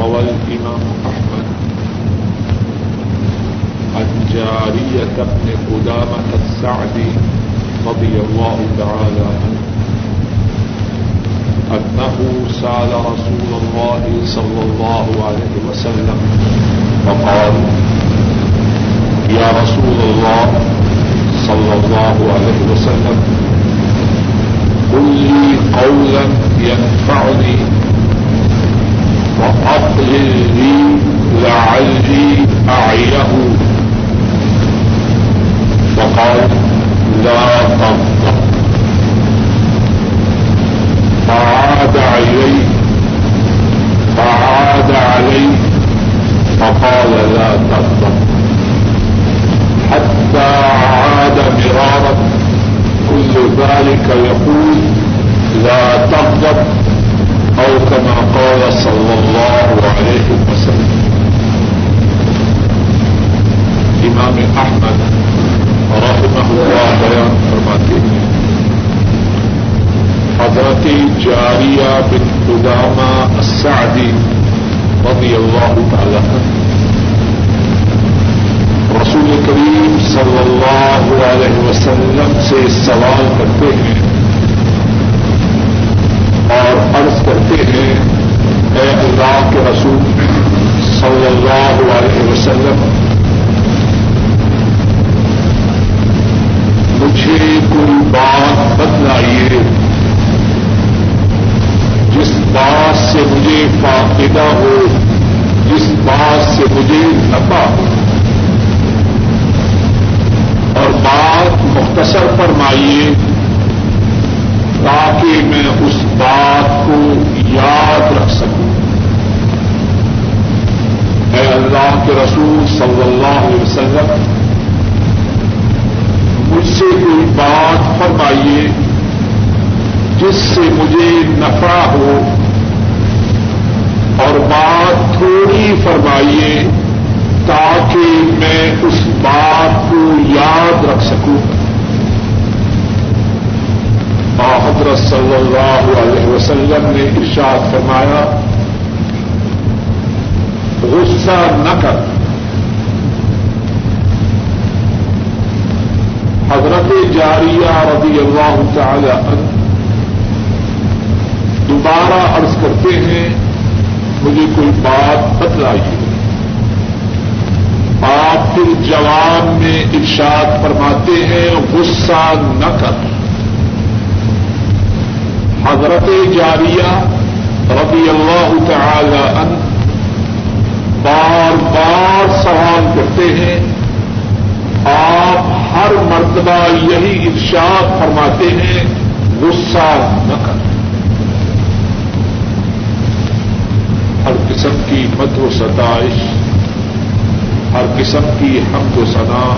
روى الإمام أحمد عن جارية بن قدامة السعدي رضي الله تعالى عنه أنه سأل رسول الله صلى الله عليه وسلم فقال يا رسول الله صلى الله عليه وسلم، قل لي قولا ينفعني وأطلل لي لعلي أعيه فقال لا تغضب فعاد عليه فعاد عليه فقال لا تغضب حتى عاد مرارا كل ذلك يقول لا تغضب أو كما قال صلى الله عليه وسلم. امام احمد رحمہ اللہ بیان فرماتے ہیں حضرت جاریہ بن قدامہ السعدی رضی اللہ تعالی رسول کریم صلی اللہ علیہ وسلم سے سوال کرتے ہیں اور عرض کرتے ہیں، اے اللہ کے رسول صلی اللہ علیہ وسلم، مجھے کوئی بات بتلائیے جس بات سے مجھے فائدہ ہو، جس بات سے مجھے نفع ہو۔ اور بات مختصر فرمائیے تاکہ میں اس بات کو یاد رکھ سکوں۔ اے اللہ کے رسول صلی اللہ علیہ وسلم، مجھ سے کوئی بات فرمائیے جس سے مجھے نفع ہو، اور بات تھوڑی فرمائیے تاکہ میں اس بات کو یاد رکھ سکوں۔ حضرت صلی اللہ علیہ وسلم نے ارشاد فرمایا، غصہ نہ کر۔ حضرت جاریہ رضی اللہ تعالی عنہ دوبارہ عرض کرتے ہیں، مجھے کوئی بات بتلائیے۔ آپ پھر جواب میں ارشاد فرماتے ہیں، غصہ نہ کر۔ حضرت جاریہ رضی اللہ تعالی عنہ بار بار سوال کرتے ہیں۔ آپ ہر مرتبہ یہی ارشاد فرماتے ہیں، غصہ نہ کر ہر قسم کی مد و ستائش، ہر قسم کی حمد و ثنا،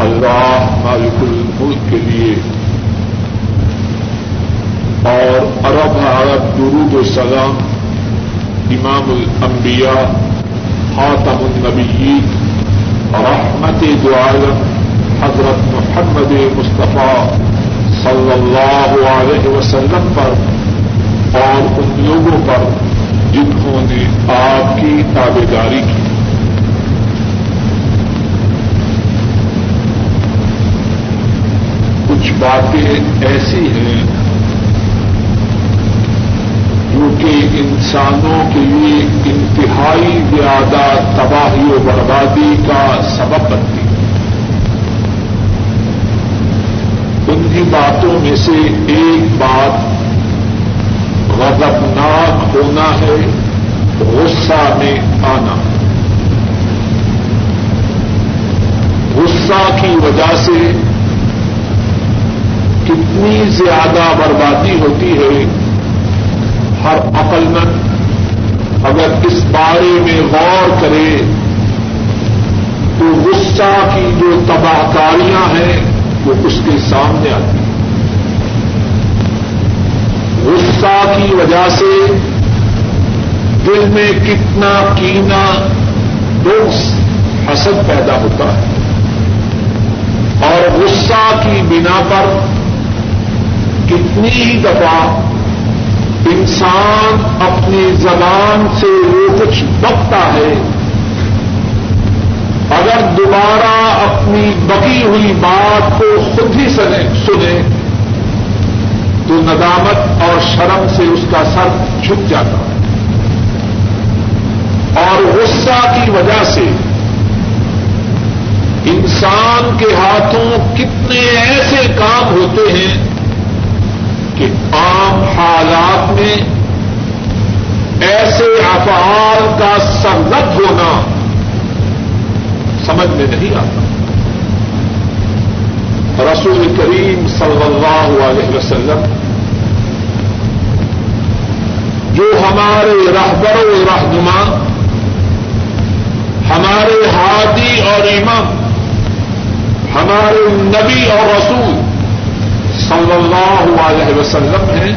اللہ مالک الملک کے لیے اور عرب عرب درود و سلام امام الانبیاء، خاتم النبیین، رحمت دعالم حضرت محمد مصطفیٰ صلی اللہ علیہ وسلم پر اور ان لوگوں پر جنہوں نے آپ کی تابے داری کی۔ کچھ باتیں ایسی ہیں جو کہ انسانوں کے لیے انتہائی زیادہ تباہی و بربادی کا سبب بنتی ہے۔ انہیں باتوں میں سے ایک بات غضبناک ہونا ہے، غصہ میں آنا۔ غصہ کی وجہ سے کتنی زیادہ بربادی ہوتی ہے ہر عقل مند اگر اس بارے میں غور کرے تو غصہ کی جو تباہ کاریاں ہیں وہ اس کے سامنے آتی ہیں۔ غصہ کی وجہ سے دل میں کتنا کینا دوس حسد پیدا ہوتا ہے۔ اور غصہ کی بنا پر کتنی ہی دفعہ انسان اپنی زبان سے وہ کچھ بکتا ہے۔ اگر دوبارہ اپنی بکی ہوئی بات کو خود ہی سنے تو ندامت اور شرم سے اس کا سر جھک جاتا ہے۔ اور غصہ کی وجہ سے انسان کے ہاتھوں کتنے ایسے کام ہوتے ہیں کہ عام حالات میں ایسے افعال کا سرد ہونا سمجھ میں نہیں آتا۔ رسول کریم صلی اللہ علیہ وسلم جو ہمارے رہبر و رہنما، ہمارے ہادی اور امام، ہمارے نبی اور رسول صلی اللہ علیہ وسلم ہیں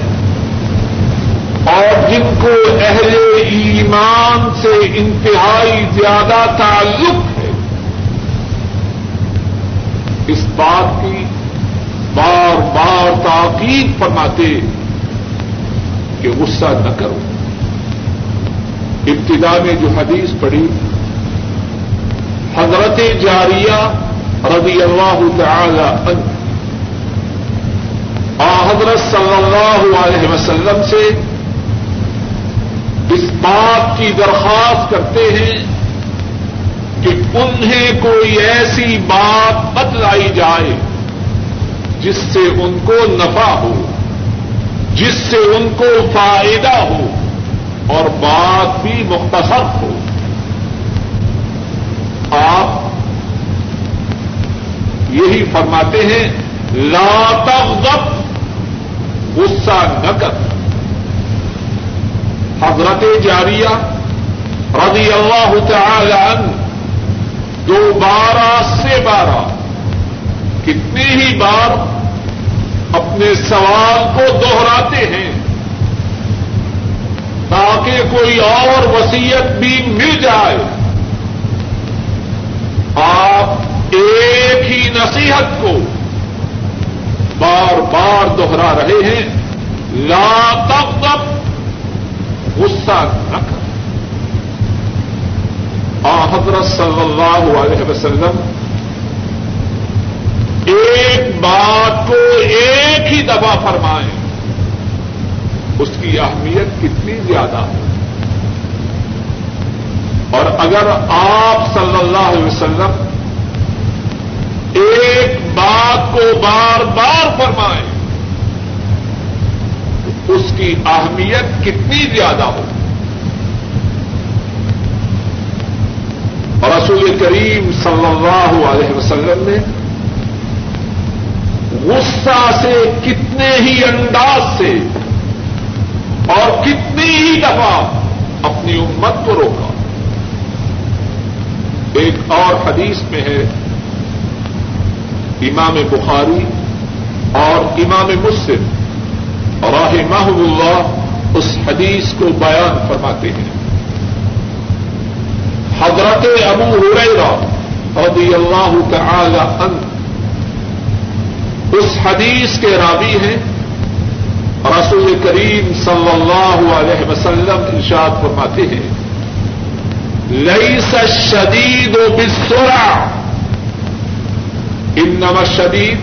اور جن کو اہل ایمان سے انتہائی زیادہ تعلق ہے، اس بات کی بار بار تاکید فرماتے کہ غصہ نہ کرو۔ ابتدا میں جو حدیث پڑھی، حضرت جاریہ رضی اللہ تعالی عنہ حضرت صلی اللہ علیہ وسلم سے اس بات کی درخواست کرتے ہیں کہ انہیں کوئی ایسی بات بتلائی جائے جس سے ان کو نفع ہو، جس سے ان کو فائدہ ہو اور بات بھی مختصر ہو۔ آپ یہی فرماتے ہیں، لا تغضب غصہ نہ کر۔ حضرت جاریہ رضی اللہ تعالی عنہ دو بارہ سے بارہ۔ کتنی ہی بار اپنے سوال کو دوہراتے ہیں تاکہ کوئی اور وسیعت بھی مل جائے۔ آپ ایک ہی نصیحت کو بار بار دوہرا رہے ہیں۔ لا تب تب غصہ نہ کر۔ حضرت صلی اللہ علیہ وسلم، ایک بات کو ایک ہی دفعہ فرمائیں۔ اس کی اہمیت کتنی زیادہ ہے اور اگر آپ صلی اللہ علیہ وسلم ایک بات کو بار بار فرمائیں اس کی اہمیت کتنی زیادہ ہو اور رسول کریم صلی اللہ علیہ وسلم نے غصہ سے کتنے ہی انداز سے اور کتنی ہی دفعہ اپنی امت کو روکا ایک اور حدیث میں ہے امام بخاری اور امام مسلم راہ اللہ اس حدیث کو بیان فرماتے ہیں۔ حضرت ابو ہریرا رضی اللہ تعالی عنہ اس حدیث کے راوی ہیں۔ رسول کریم صلی اللہ علیہ وسلم ارشاد فرماتے ہیں لئی شدید و بسرا انما شدید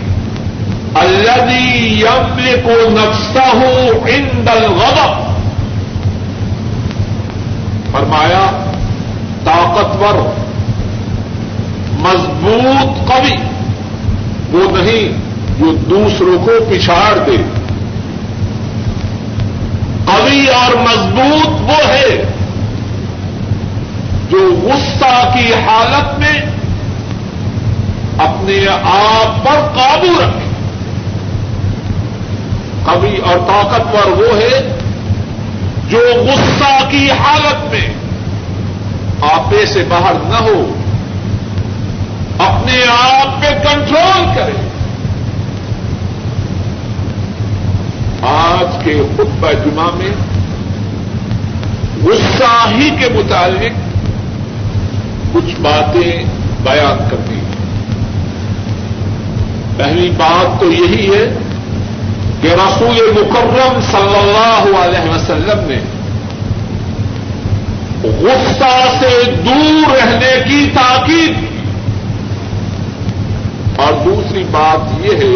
الذي يملك نفسه عند الغضب. فرمایا، طاقتور، مضبوط قوی، وہ نہیں جو دوسروں کو پچھاڑ دے۔ قوی اور مضبوط وہ ہے جو غصہ کی حالت میں اپنے آپ پر قابو رکھے۔ قوی اور طاقتور وہ ہے جو غصہ کی حالت میں آپے سے باہر نہ ہو، اپنے آپ پہ کنٹرول کرے۔ آج کے خطبہ جمعہ میں غصہ ہی کے متعلق کچھ باتیں بیان کرتی ہیں پہلی بات تو یہی ہے کہ رسول مکرم صلی اللہ علیہ وسلم نے غصہ سے دور رہنے کی تاکید اور دوسری بات یہ ہے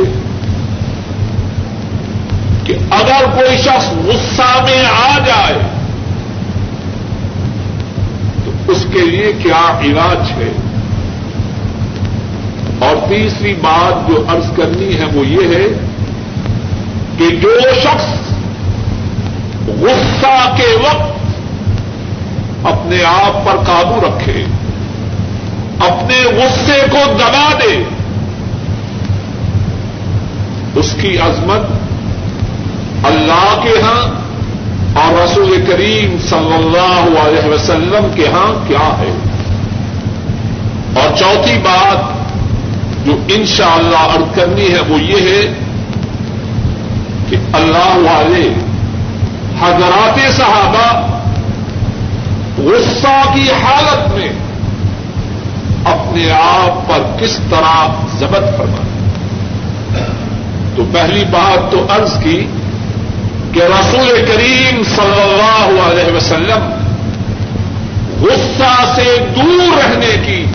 کہ اگر کوئی شخص غصہ میں آ جائے، تو اس کے لیے کیا علاج ہے؟ اور تیسری بات جو عرض کرنی ہے وہ یہ ہے کہ جو شخص غصہ کے وقت اپنے آپ پر قابو رکھے، اپنے غصے کو دبا دے، اس کی عظمت اللہ کے ہاں اور رسول کریم صلی اللہ علیہ وسلم کے ہاں کیا ہے؟ اور چوتھی بات جو انشاءاللہ اللہ ارد کرنی ہے وہ یہ ہے کہ اللہ والے حضرات صحابہ غصہ کی حالت میں اپنے آپ پر کس طرح ضبط فرمائے۔ تو پہلی بات تو عرض کی کہ رسول کریم صلی اللہ علیہ وسلم غصہ سے دور رہنے کی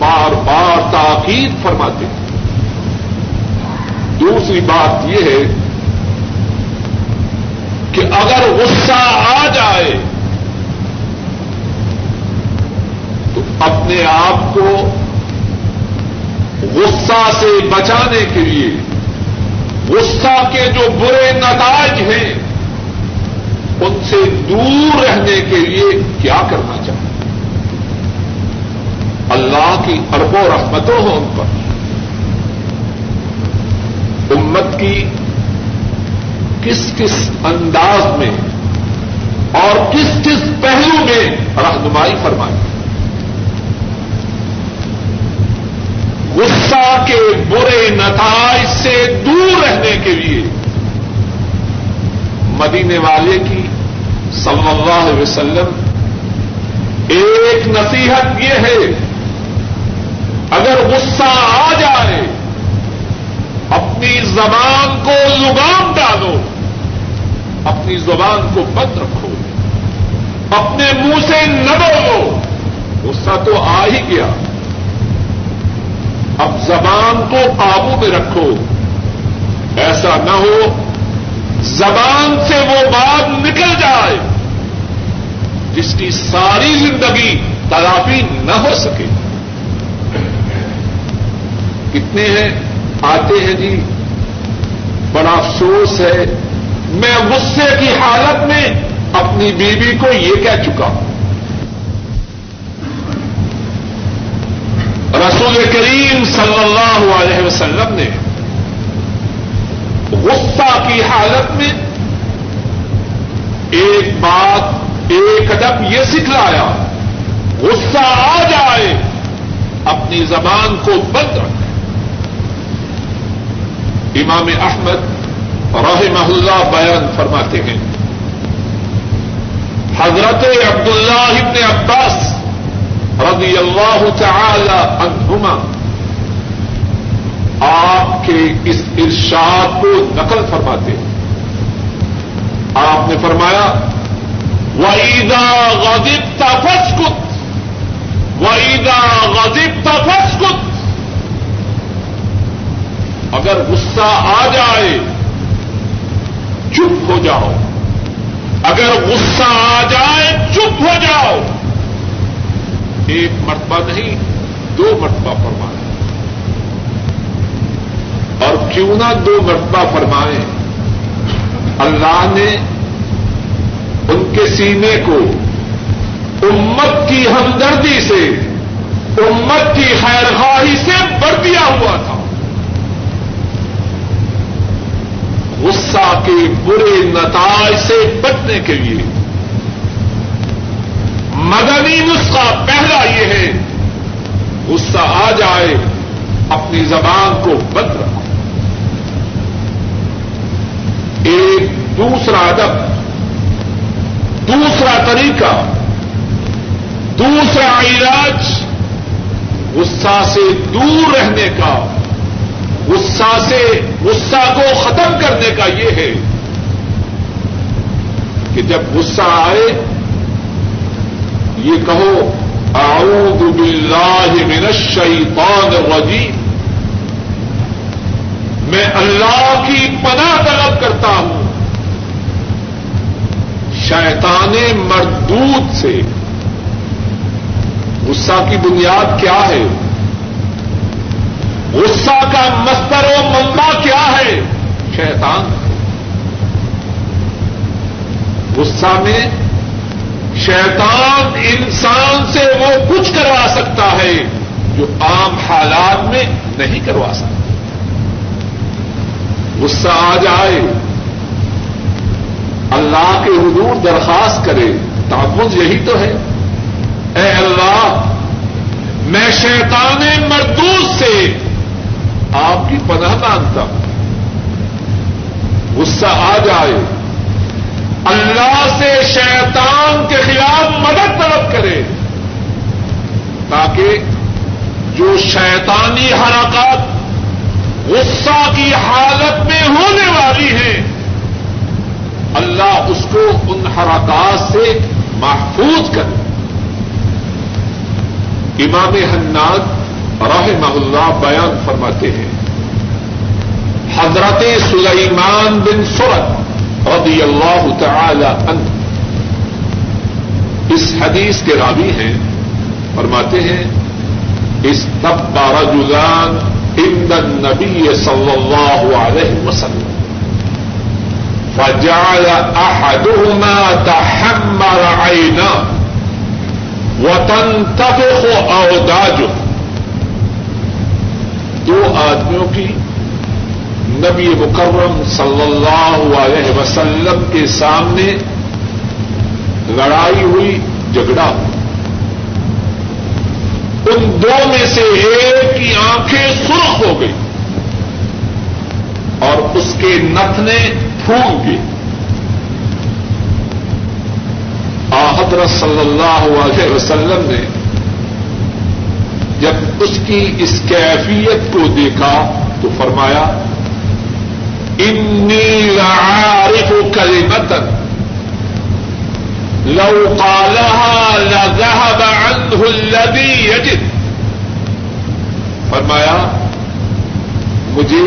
بار بار تاکید فرماتے ہیں۔ دوسری بات یہ ہے کہ اگر غصہ آ جائے تو اپنے آپ کو غصہ سے بچانے کے لیے غصہ کے جو برے نتائج ہیں، ان سے دور رہنے کے لیے کیا کرنا چاہیے؟ اللہ کی اربوں رحمتوں ہوں ان پر۔ امت کی کس کس انداز میں اور کس کس پہلو میں رہنمائی فرمائی۔ غصہ کے برے نتائج سے دور رہنے کے لیے مدینے والے کی صلی اللہ علیہ وسلم ایک نصیحت یہ ہے اگر غصہ آ جائے، اپنی زبان کو لگام ڈالو، اپنی زبان کو بند رکھو، اپنے منہ سے نہ بولو، غصہ تو آ ہی گیا۔ اب زبان کو قابو میں رکھو، ایسا نہ ہو، زبان سے وہ بات نکل جائے، جس کی ساری زندگی تلافی نہ ہو سکے۔ کتنے ہیں؟ آتے ہیں جی۔ بڑا افسوس ہے۔ میں غصے کی حالت میں اپنی بیوی کو یہ کہہ چکا ہوں۔ رسول کریم صلی اللہ علیہ وسلم نے غصہ کی حالت میں ایک بات، ایک ادب یہ سکھلایا، غصہ آ جائے، اپنی زبان کو بند رکھ امام احمد رحمہ اللہ بیان فرماتے ہیں۔ حضرت عبداللہ ابن عباس رضی اللہ تعالی عنہما آپ کے اس ارشاد کو نقل فرماتے ہیں۔ آپ نے فرمایا وعیدا غذب تفس کت وعیدا غذب تفس کت اگر غصہ آ جائے، چپ ہو جاؤ۔ اگر غصہ آ جائے، چپ ہو جاؤ۔ ایک مرتبہ نہیں، دو مرتبہ فرمائے اور کیوں نہ دو مرتبہ فرمائے اللہ نے ان کے سینے کو امت کی ہمدردی سے، امت کی خیرخواہی سے بڑھ دیا ہوا تھا۔ غصہ کے برے نتائج سے بچنے کے لیے۔ مدنی نسخہ پہلا یہ ہے، غصہ آ جائے، اپنی زبان کو بند رکھو۔ ایک دوسرا ادب، دوسرا طریقہ، دوسرا علاج، غصہ سے دور رہنے کا غصہ سے غصہ کو ختم کرنے کا یہ ہے کہ جب غصہ آئے، یہ کہو، اعوذ باللہ من الشیطان الرجیم، میں اللہ کی پناہ طلب کرتا ہوں۔ شیطان مردود سے۔ غصہ کی بنیاد کیا ہے؟ غصہ کا مستر و ممبا کیا ہے؟ شیطان. غصہ میں شیطان انسان سے وہ کچھ کروا سکتا ہے جو عام حالات میں نہیں کروا سکتا۔ غصہ آ جائے، اللہ کے حضور درخواست کرے تحفظ یہی تو ہے۔ اے اللہ، میں شیطان مردود سے آپ کی پناہ مانگتا ہوں۔ غصہ آ جائے۔ اللہ سے شیطان کے خلاف مدد طلب کرے۔ تاکہ جو شیطانی حرکات غصہ کی حالت میں ہونے والی ہیں، اللہ اس کو ان حرکات سے محفوظ کرے۔ امام حناد رحمہ اللہ بیان فرماتے ہیں۔ حضرت سلیمان بن سورت رضی اللہ تعالی عنہ۔ اس حدیث کے راوی ہیں، فرماتے ہیں اس تب رجلان عند النبي صلى الله عليه وسلم۔ فجعل احدهما تحمر عيناه وتنتفخ اوداجه۔ دو آدمیوں کی نبی مکرم صلی اللہ علیہ وسلم کے سامنے لڑائی ہوئی، جھگڑا ہوئی۔ ان دو میں سے ایک کی آنکھیں سرخ ہو گئی اور اس کے نتنے پھول گئے حضرت صلی اللہ علیہ وسلم نے جب اس کی اس کیفیت کو دیکھا تو فرمایا، انی لعارف کلمتن، لو قالها لذهب عنه الذي يجد فرمایا، مجھے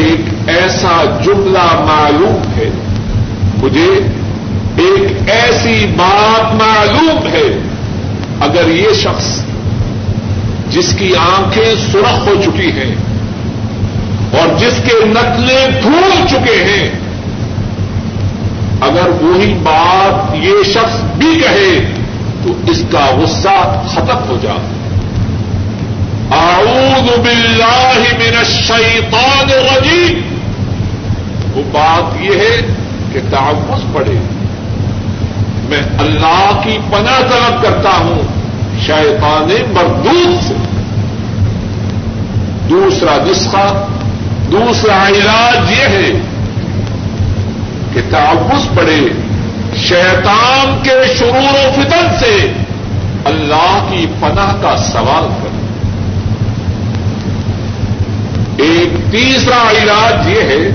ایک ایسا جملہ معلوم ہے، مجھے ایک ایسی بات معلوم ہے، اگر یہ شخص جس کی آنکھیں سرخ ہو چکی ہیں اور جس کے نتلے پھول چکے ہیں، اگر وہی بات یہ شخص بھی کہے تو اس کا غصہ ختم ہو جائے۔ اعوذ باللہ من الشیطان الرجیم۔ وہ بات یہ ہے کہ تعوض پڑے میں اللہ کی پناہ طلب کرتا ہوں۔ شیطان مردود سے۔ دوسرا نسخہ، دوسرا علاج یہ ہے کہ تعوض پڑے شیطان کے شرور و فتن سے اللہ کی پناہ کا سوال کرے۔ ایک تیسرا علاج یہ ہے،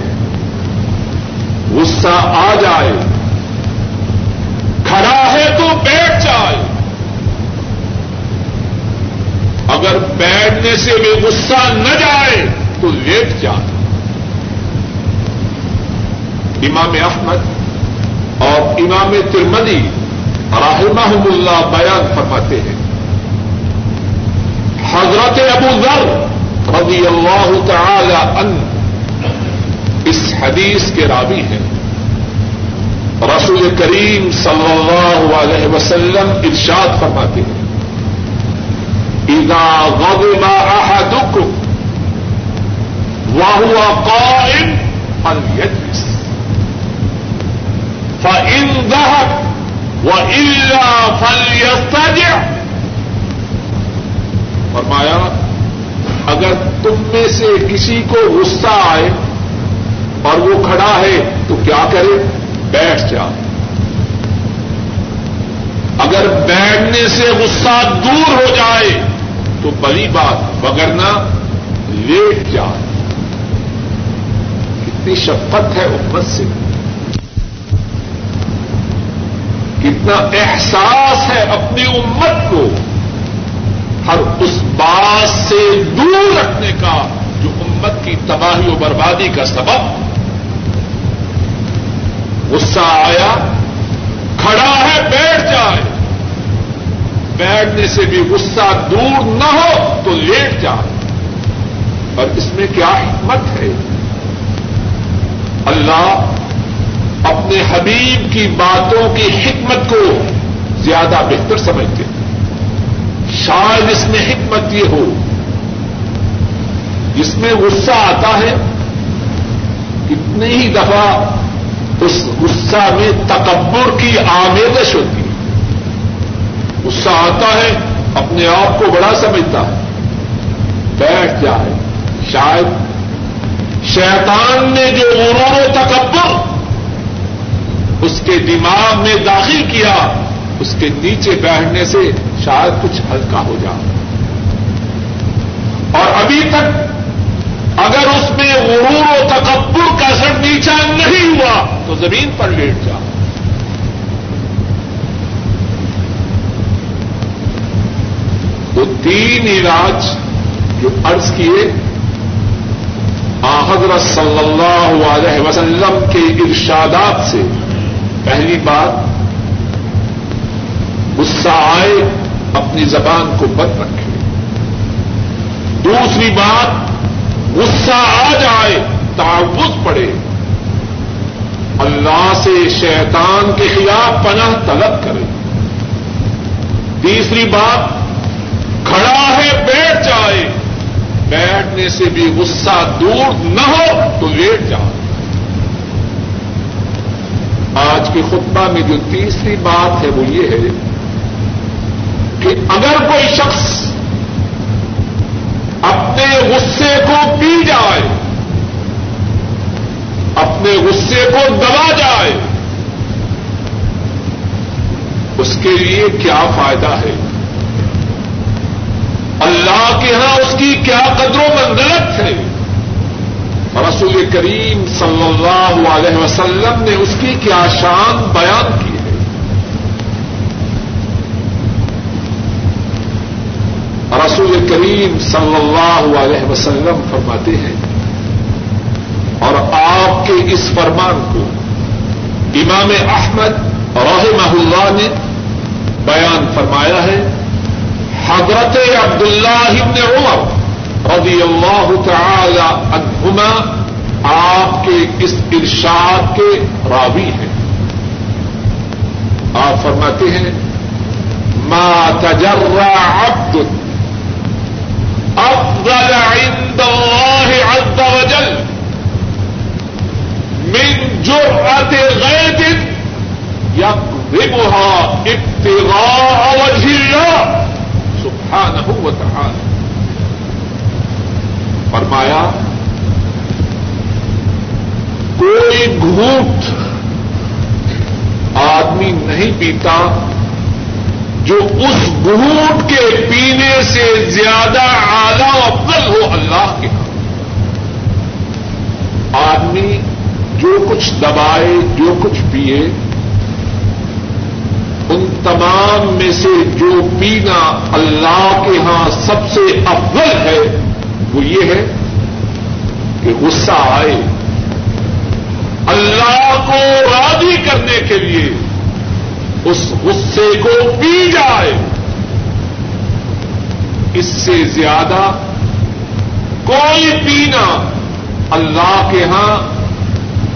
غصہ آ جائے، کھڑا ہے تو بیٹھ جائے۔ اگر بیٹھنے سے بھی غصہ نہ جائے تو لیٹ جائے امام احمد اور امام ترمدی رحمہ اللہ بیان فرماتے ہیں۔ حضرت ابو ذر رضی اللہ تعالی ان اس حدیث کے راوی ہیں۔ رسول کریم صلی اللہ علیہ وسلم ارشاد فرماتے ہیں۔ اذا غضب احدكم وهو قائم فليجلس. و فليستجع. فرمایا، اگر تم میں سے کسی کو غصہ آئے اور وہ کھڑا ہے تو کیا کرے؟ بیٹھ جا۔ اگر بیٹھنے سے غصہ دور ہو جائے تو بڑی بات بگرنا لیٹ جائے کتنی شفقت ہے امت سے۔ کتنا احساس ہے اپنی امت کو۔ ہر اس بات سے دور رکھنے کا جو امت کی تباہی و بربادی کا سبب۔ غصہ آیا، کھڑا ہے، بیٹھ جائے۔ بیٹھنے سے بھی غصہ دور نہ ہو تو لیٹ جائے اور اس میں کیا حکمت ہے؟ اللہ اپنے حبیب کی باتوں کی حکمت کو زیادہ بہتر سمجھتے ہیں۔ شاید اس میں حکمت یہ ہو، جس میں غصہ آتا ہے کتنی ہی دفعہ اس غصہ میں تکبر کی آمیدش ہوتی ہے۔ غصہ آتا ہے، اپنے آپ کو بڑا سمجھتا ہے۔ بیٹھ جائے۔ شاید شیطان نے جو غرور و تکبر اس کے دماغ میں داخل کیا، اس کے نیچے بیٹھنے سے شاید کچھ ہلکا ہو جائے۔ اور ابھی تک اگر اس میں غرور و تکبر کا اثر نیچا نہیں ہوا، تو زمین پر لیٹ جا تو تین علاج جو عرض کیے حضرت صلی اللہ علیہ وسلم کے ارشادات سے۔ پہلی بات، غصہ آئے، اپنی زبان کو بند رکھے۔ دوسری بات، غصہ آ جائے تعوض پڑے اللہ سے شیطان کے خلاف پناہ طلب کرے۔ تیسری بات کھڑا ہے، بیٹھ جائے۔ بیٹھنے سے بھی غصہ دور نہ ہو تو لیٹ جائے۔ آج کے خطبہ میں جو تیسری بات ہے وہ یہ ہے کہ اگر کوئی شخص اپنے غصے کو پی جائے، اپنے غصے کو دبا جائے، اس کے لیے کیا فائدہ ہے؟ اللہ کے ہاں اس کی کیا قدر و منزلت ہے؟ رسول کریم صلی اللہ علیہ وسلم نے اس کی کیا شان بیان کی ہے؟ رسول کریم صلی اللہ علیہ وسلم فرماتے ہیں، اور آپ کے اس فرمان کو امام احمد رحمہ اللہ نے بیان فرمایا ہے۔ حضرت عبداللہ ابن عمر رضی اللہ تعالی عنہما آپ کے اس ارشاد کے راوی ہیں۔ آپ فرماتے ہیں، ما تجرع عبد، افضل عند الله عز وجل من جرأة غيث يقربها ابتغاء وجه الله سبحانه وتعالى فرمایا، کوئی گھوٹ آدمی نہیں پیتا جو اس گھوٹ کے پینے سے زیادہ اعلی افضل ہو اللہ کے۔ آدمی جو کچھ دبائے، جو کچھ پیے ان تمام میں سے جو پینا اللہ کے ہاں سب سے افضل ہے، وہ یہ ہے کہ غصہ آئے۔ اللہ کو راضی کرنے کے لیے اس غصے کو پی جائے۔ اس سے زیادہ کوئی پینا اللہ کے ہاں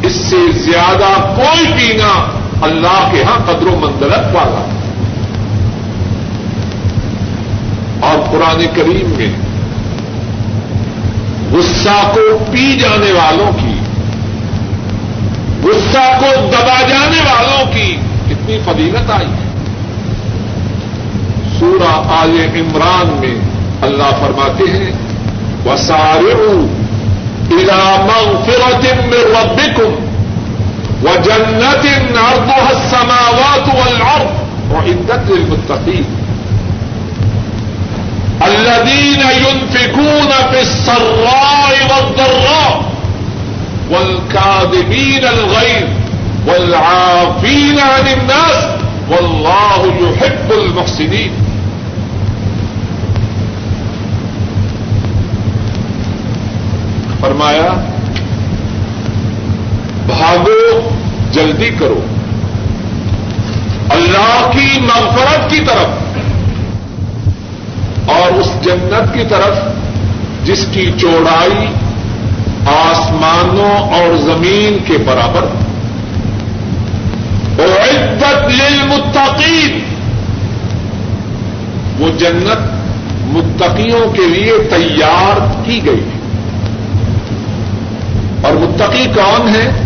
اس سے زیادہ کوئی پینا اللہ کے ہاں قدر و مندرت والا۔ اور قرآن کریم میں غصہ کو پی جانے والوں کی، غصہ کو دبا جانے والوں کی کتنی فضیلت آئی۔ ہے سورہ آل عمران میں اللہ فرماتے ہیں وہ سارے مغفرة من ربكم وجنة عرضها السماوات والأرض وعدت للمتقين. الذين ينفقون في السراء والضراء والكاذبين الغيظ والعافين عن الناس واللہ يحب المحسنین فرمایا جلدی کرو۔ اللہ کی مغفرت کی طرف۔ اور اس جنت کی طرف جس کی چوڑائی آسمانوں اور زمین کے برابر۔ عدت للمتقین۔ وہ جنت متقیوں کے لیے تیار کی گئی۔ ہے اور متقی کون ہے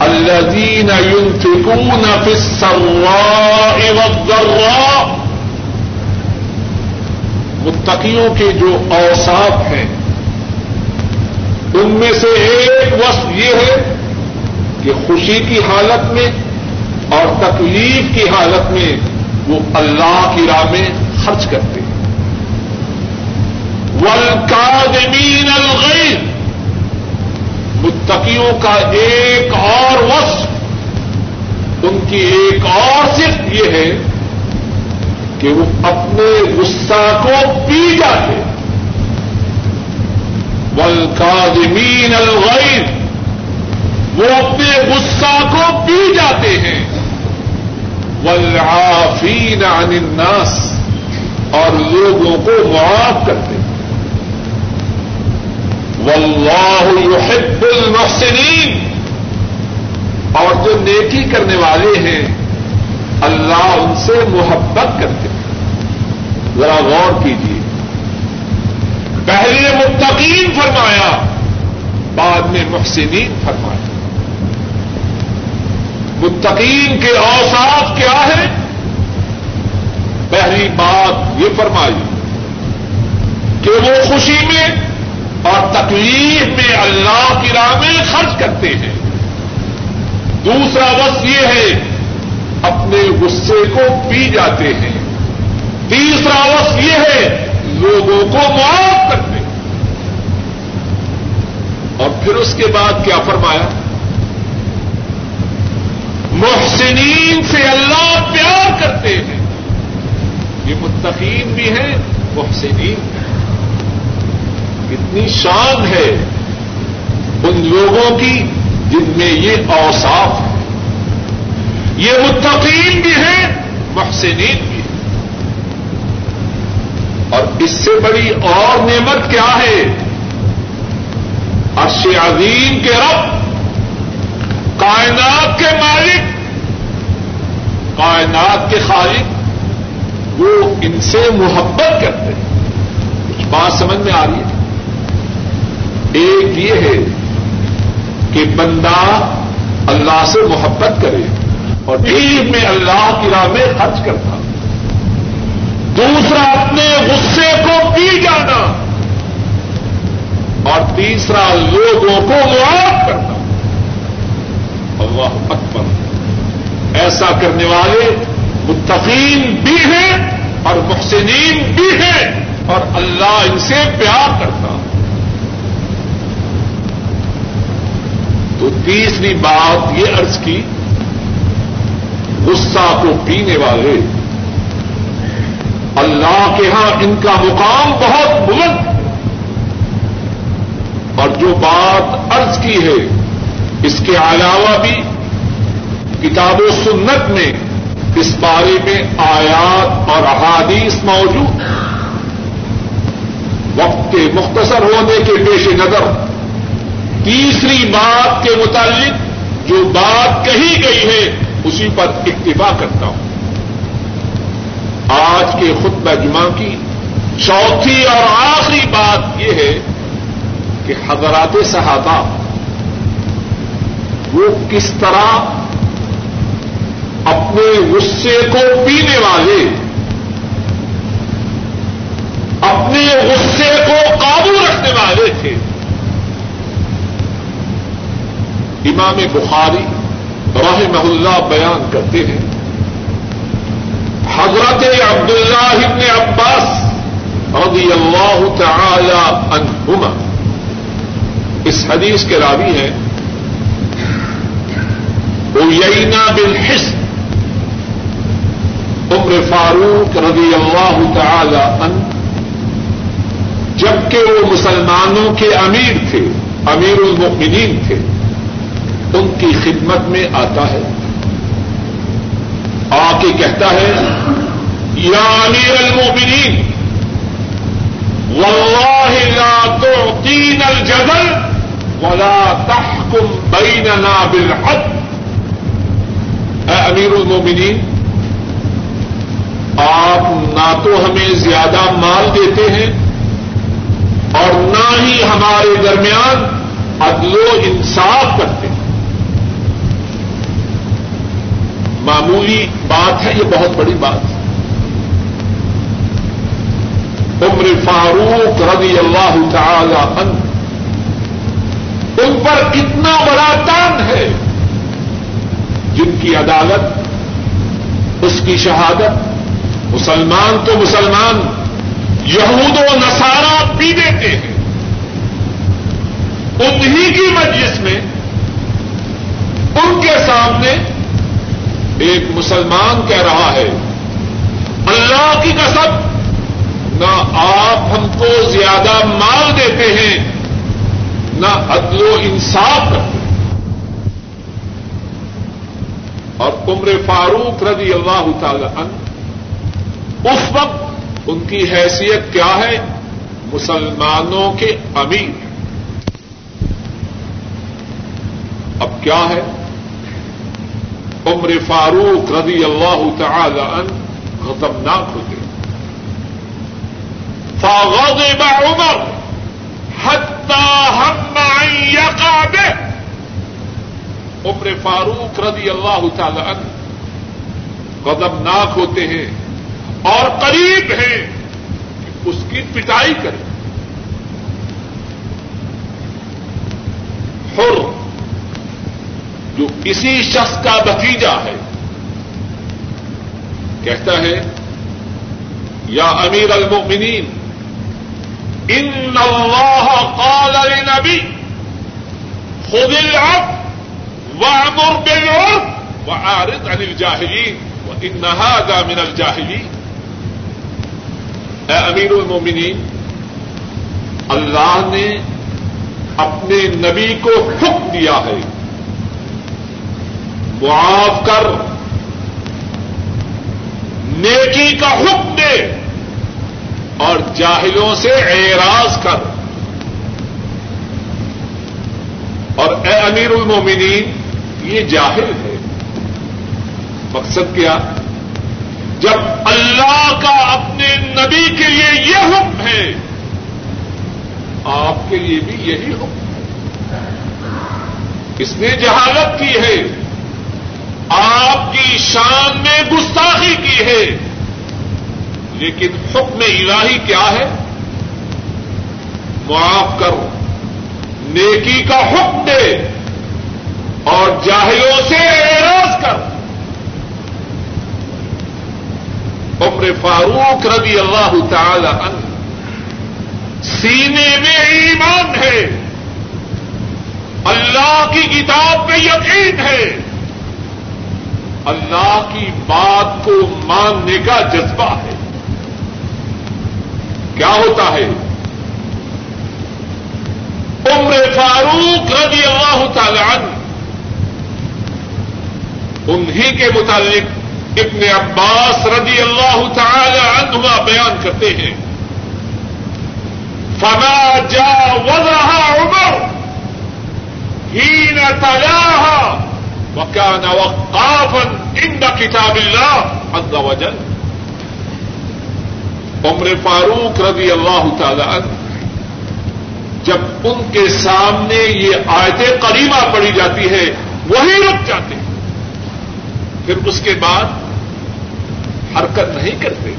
الذين ينفقون في السراء والضراء، متقیوں کے جو اوساف ہیں، ان میں سے ایک وصف یہ ہے کہ خوشی کی حالت میں اور تکلیف کی حالت میں وہ اللہ کی راہ میں خرچ کرتے ہیں۔ والکاظمین الغیظ متقیوں کا ایک اور وصف ان کی ایک اور صرف یہ ہے کہ وہ اپنے غصہ کو پی جاتے والکاظمین الغیظ، وہ اپنے غصہ کو پی جاتے ہیں۔ والعافین عن الناس، اور لوگوں کو معاف کرتے ہیں۔ واللہ يحب المحسنین۔ اور جو نیکی کرنے والے ہیں، اللہ ان سے محبت کرتے ہیں۔ ذرا غور کیجیے پہلے متقین فرمایا، بعد میں محسنین فرمایا۔ متقین کے اوساف کیا ہے پہلی بات یہ فرمائی کہ وہ خوشی میں اور تکلیف میں اللہ کی راہ میں خرچ کرتے ہیں۔ دوسرا وقت یہ ہے، اپنے غصے کو پی جاتے ہیں۔ تیسرا وقت یہ ہے، لوگوں کو معاف کرتے ہیں۔ اور پھر اس کے بعد کیا فرمایا؟ محسنین سے اللہ پیار کرتے ہیں۔ یہ متقین بھی ہیں، محسنین بھی کتنی شان ہے ان لوگوں کی جن میں یہ اوساف ہے یہ متقین بھی ہیں، محسنین بھی ہیں۔ اور اس سے بڑی اور نعمت کیا ہے؟ عرش عظیم کے رب، کائنات کے مالک، کائنات کے خالق۔ وہ ان سے محبت کرتے ہیں۔ کچھ بات سمجھ میں آ رہی ہے؟ ایک یہ ہے کہ بندہ اللہ سے محبت کرے اور دین میں اللہ کی راہ میں خرچ کرتا۔ دوسرا، اپنے غصے کو پی جانا۔ اور تیسرا، لوگوں کو معاف کرنا۔ اللہ اکبر۔ ایسا کرنے والے متقین بھی ہیں اور محسنین بھی ہیں اور اللہ ان سے پیار کرتا تو تیسری بات یہ عرض کی، غصہ کو پینے والے، اللہ کے ہاں ان کا مقام بہت بلند۔ اور جو بات عرض کی ہے، اس کے علاوہ بھی کتاب و سنت میں اس بارے میں آیات اور احادیث موجود۔ وقت کے مختصر ہونے کے پیش نظر تیسری بات کے متعلق جو بات کہی گئی ہے، اسی پر اکتفا کرتا ہوں۔ آج کے خطبہ جمعہ کی چوتھی اور آخری بات یہ ہے کہ حضرات صحابہ وہ کس طرح اپنے غصے کو پینے والے، اپنے غصے کو قابو رکھنے والے تھے۔ امام بخاری رحمہ اللہ بیان کرتے ہیں۔ حضرت عبداللہ ابن عباس رضی اللہ تعالی عنہما۔ اس حدیث کے راوی ہیں۔ اوینا بالحسن عمر فاروق رضی اللہ تعالی ان جبکہ وہ مسلمانوں کے امیر تھے، امیر المؤمنین تھے۔ ان کی خدمت میں آتا ہے۔ آ کے کہتا ہے، یا امیر المؤمنین، واللہ لا تعطین الجبل ولا تحکم بیننا بالحد اے امیر المومنین آپ نہ تو ہمیں زیادہ مال دیتے ہیں اور نہ ہی ہمارے درمیان عدل و انصاف کرتے ہیں۔ معمولی بات ہے، یہ بہت بڑی بات ہے۔ عمر فاروق رضی اللہ تعالی عنہ ان پر کتنا بڑا تان ہے، جن کی عدالت، اس کی شہادت، مسلمان تو مسلمان، یہود و نصارہ پی دیتے ہیں۔ انہی کی مجلس میں ان کے سامنے ایک مسلمان کہہ رہا ہے، اللہ کی قسم، نہ آپ ہم کو زیادہ مال دیتے ہیں، نہ عدل و انصاف کرتے ہیں۔ اور عمر فاروق رضی اللہ تعالی عنہ، اس وقت ان کی حیثیت کیا ہے؟ مسلمانوں کے امیر۔ اب کیا ہے؟ عمر فاروق رضی اللہ تعالی عنہ خطرناک ہوتے فغضب عمر حتى هم ان يقع به عمر فاروق رضی اللہ تعالی عنہ غضبناک ہوتے ہیں اور قریب ہیں کہ اس کی پٹائی کریں۔ حر جو کسی شخص کا بتیجا ہے۔ کہتا ہے، یا امیر المؤمنین، ان اللہ قال لنبی، خذ العفو وامر بالعرف وعارض عن الجاہلین، وان هذا من الجاہلین. اے امیر المؤمنین، اللہ نے اپنے نبی کو حکم دیا ہے۔ معاف کر۔ نیکی کا حکم دے اور جاہلوں سے اعراض کر۔ اور اے امیر المومنین، یہ جاہل ہے۔ مقصد کیا؟ جب اللہ کا اپنے نبی کے لیے یہ حکم ہے، آپ کے لیے بھی یہی حکم ہے۔ اس نے جہالت کی ہے۔ آپ کی شان میں گستاخی کی ہے۔ لیکن حکم الہی کیا ہے؟ معاف کرو۔ نیکی کا حکم دے اور جاہلوں سے اعراض کر عمر فاروق رضی اللہ تعالی عنہ سینے میں ایمان ہے۔ اللہ کی کتاب پہ یقین ہے۔ اللہ کی بات کو ماننے کا جذبہ ہے۔ کیا ہوتا ہے؟ عمر فاروق رضی اللہ تعالی عنہ، انہی کے متعلق ابن عباس رضی اللہ تعالی عنہما بیان کرتے ہیں۔ فما جا وضع عمر حين تلاها وكان وقافا عند كتاب الله عز وجل. عمر فاروق رضی اللہ تعالی عنہ، جب ان کے سامنے یہ آیت قریبہ پڑی جاتی ہے وہی رک جاتے ہیں۔ پھر اس کے بعد حرکت نہیں کرتے۔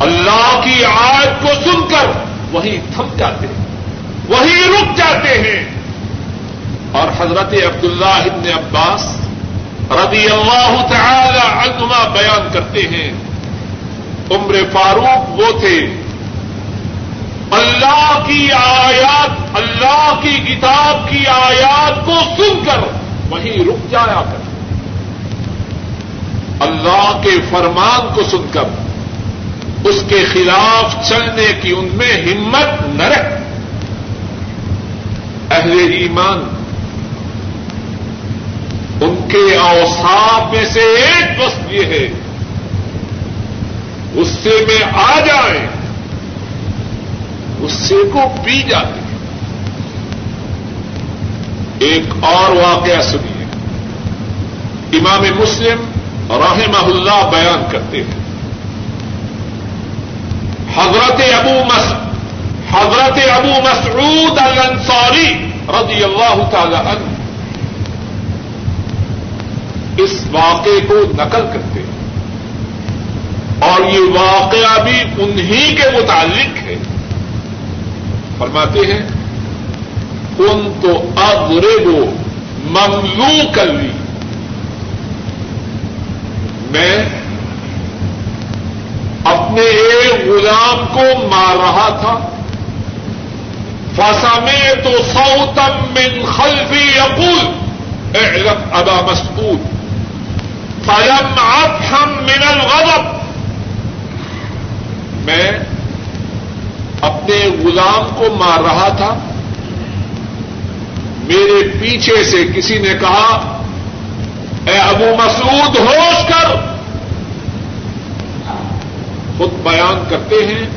اللہ کی آیت کو سن کر وہی تھم جاتے ہیں وہی رک جاتے ہیں۔ اور حضرت عبداللہ ابن عباس رضی اللہ تعالی عنہما بیان کرتے ہیں۔ عمر فاروق وہ تھے۔ اللہ کی آیات، اللہ کی کتاب کی آیات کو سن کر وہیں رک جایا کر اللہ کے فرمان کو سن کر، اس کے خلاف چلنے کی ان میں ہمت نہ رہے اہل ایمان ان کے اوساف میں سے ایک وقت یہ ہے، غصے میں آ جائیں، غصے کو پی جاتے ایک اور واقعہ سنیے۔ امام مسلم رحمہ اللہ بیان کرتے ہیں۔ حضرت ابو مس، حضرت ابو مسعود الانصاری رضی اللہ تعالی عنہ اس واقعے کو نقل کرتے ہیں۔ اور یہ واقعہ بھی انہی کے متعلق ہے۔ فرماتے ہیں ان تو ابرے وہ مملو کر لی میں اپنے ایک غلام کو مار رہا تھا۔ فسا میں تو سوتم من خلفی اقول علم ادا مسعود فلم افہم من الغضب۔ میں اپنے غلام کو مار رہا تھا۔ میرے پیچھے سے کسی نے کہا، اے ابو مسعود، ہوش کر۔ خود بیان کرتے ہیں،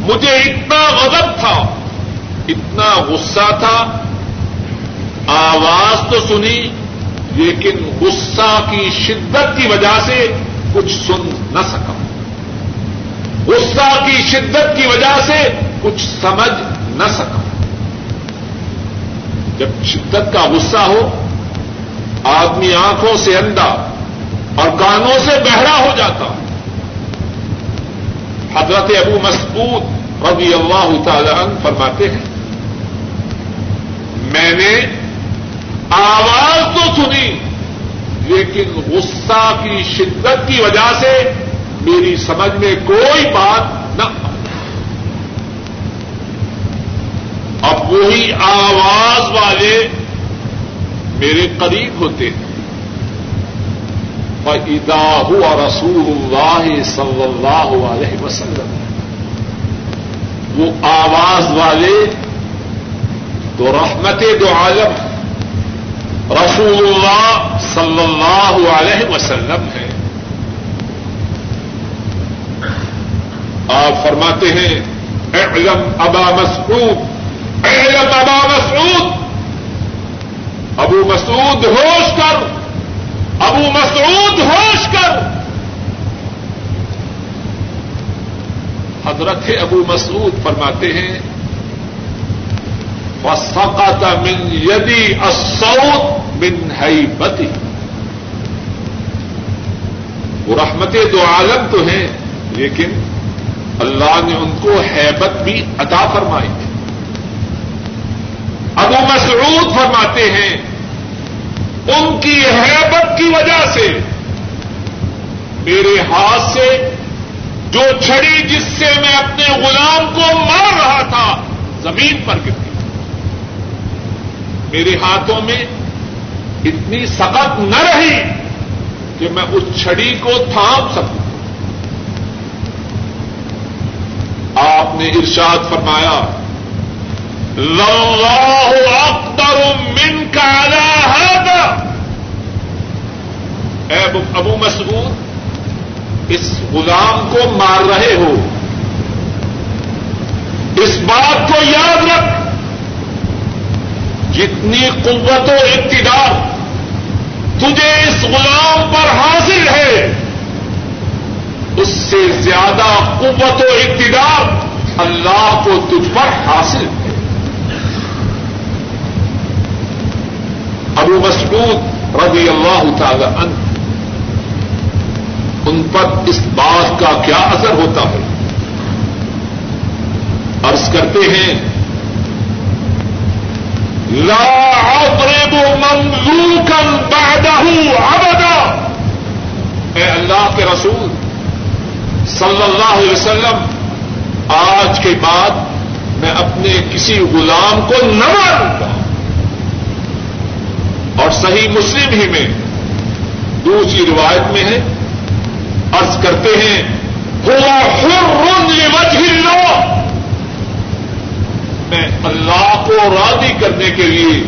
مجھے اتنا غضب تھا، اتنا غصہ تھا۔ آواز تو سنی۔ لیکن غصہ کی شدت کی وجہ سے کچھ سن نہ سکا۔ غصہ کی شدت کی وجہ سے کچھ سمجھ نہ سکا۔ جب شدت کا غصہ ہو، آدمی آنکھوں سے اندھا اور کانوں سے بہرا ہو جاتا۔ حضرت ابو مسعود رضی اللہ تعالی عنہ فرماتے ہیں، میں نے آواز تو سنی، لیکن غصہ کی شدت کی وجہ سے میری سمجھ میں کوئی بات نہ اب وہی آواز والے میرے قریب ہوتے ہیں۔ ادا ہوا رسول اللہ صلی اللہ علیہ وسلم۔ وہ آواز والے تو رحمت دو عالم۔ رسول اللہ صلی اللہ علیہ وسلم ہے آپ فرماتے ہیں، اعلم ابا مسعود، اعلم ابا مسعود۔ ابو مسعود ہوش کر، ابو مسعود ہوش کر۔ حضرت ابو مسعود فرماتے ہیں وسقط من یدی اسعود من ہئی بتی وہ رحمت دو عالم تو ہیں، لیکن اللہ نے ان کو حیبت بھی عطا فرمائی تھی ابو مسعود فرماتے ہیں، ان کی حیبت کی وجہ سے میرے ہاتھ سے جو چھڑی جس سے میں اپنے غلام کو مار رہا تھا، زمین پر گرتی میرے ہاتھوں میں اتنی سخت نہ رہی کہ میں اس چھڑی کو تھام سکوں۔ آپ نے ارشاد فرمایا اکبر من کا اے ابو مسعود، اس غلام کو مار رہے ہو۔ اس بات کو یاد جتنی قوت و اقتدار تجھے اس غلام پر حاصل ہے، اس سے زیادہ قوت و اقتدار اللہ کو تجھ پر حاصل ہے۔ ابو مسعود رضی اللہ تعالی عنہ ان پر اس بات کا کیا اثر ہوتا ہے؟ عرض کرتے ہیں لا اضرب مملوكا بعده ابدا اے اللہ کے رسول صلی اللہ علیہ وسلم، آج کے بعد میں اپنے کسی غلام کو نہ ماروں گا۔ اور صحیح مسلم ہی میں دوسری روایت میں ہے، عرض کرتے ہیں، ہوا وجہ اللہ. میں اللہ کو راضی کرنے کے لیے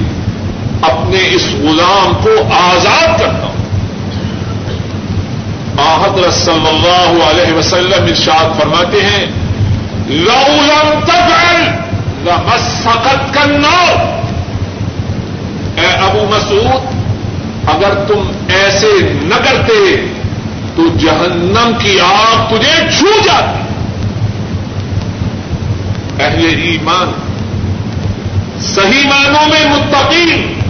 اپنے اس غلام کو آزاد کرتا ہوں۔ آحد صلی اللہ علیہ وسلم ارشاد فرماتے ہیں لولم تفعل لمسقت کرنا اے ابو مسعود، اگر تم ایسے نہ کرتے تو جہنم کی آگ تجھے چھو جاتی۔ اہل ایمان صحیح معنوں میں متقین،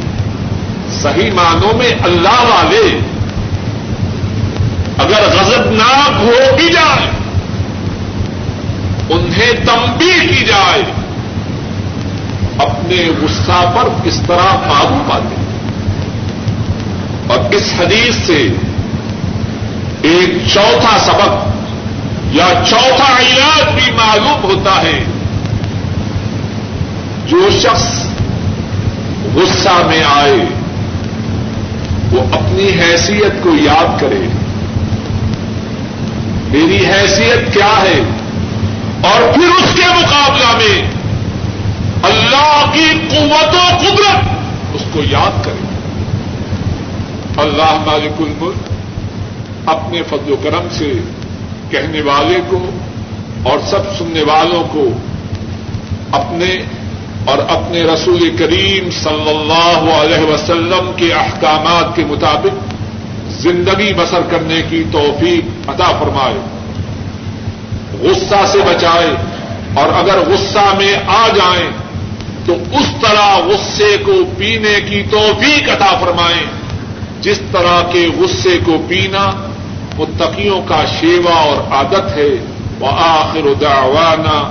صحیح معنوں میں اللہ والے۔ اگر غضب ناک ہو بھی جائے، انہیں تمبی کی جائے، اپنے غصہ پر کس طرح قابو پاتے۔ اور اس حدیث سے ایک چوتھا سبق یا چوتھا علاج بھی معلوم ہوتا ہے۔ جو شخص غصہ میں آئے، وہ اپنی حیثیت کو یاد کرے۔ میری حیثیت کیا ہے؟ اور پھر اس کے مقابلہ میں اللہ کی قوت و قدرت اس کو یاد کرے۔ اللہ مالک الملک اپنے فضل و کرم سے کہنے والے کو اور سب سننے والوں کو اپنے اور اپنے رسول کریم صلی اللہ علیہ وسلم کے احکامات کے مطابق زندگی بسر کرنے کی توفیق عطا فرمائے۔ غصہ سے بچائے۔ اور اگر غصہ میں آ جائیں تو اس طرح غصے کو پینے کی توفیق عطا فرمائیں۔ جس طرح کے غصے کو پینا متقیوں کا شیوا اور عادت ہے۔ وہ آخر دعوانا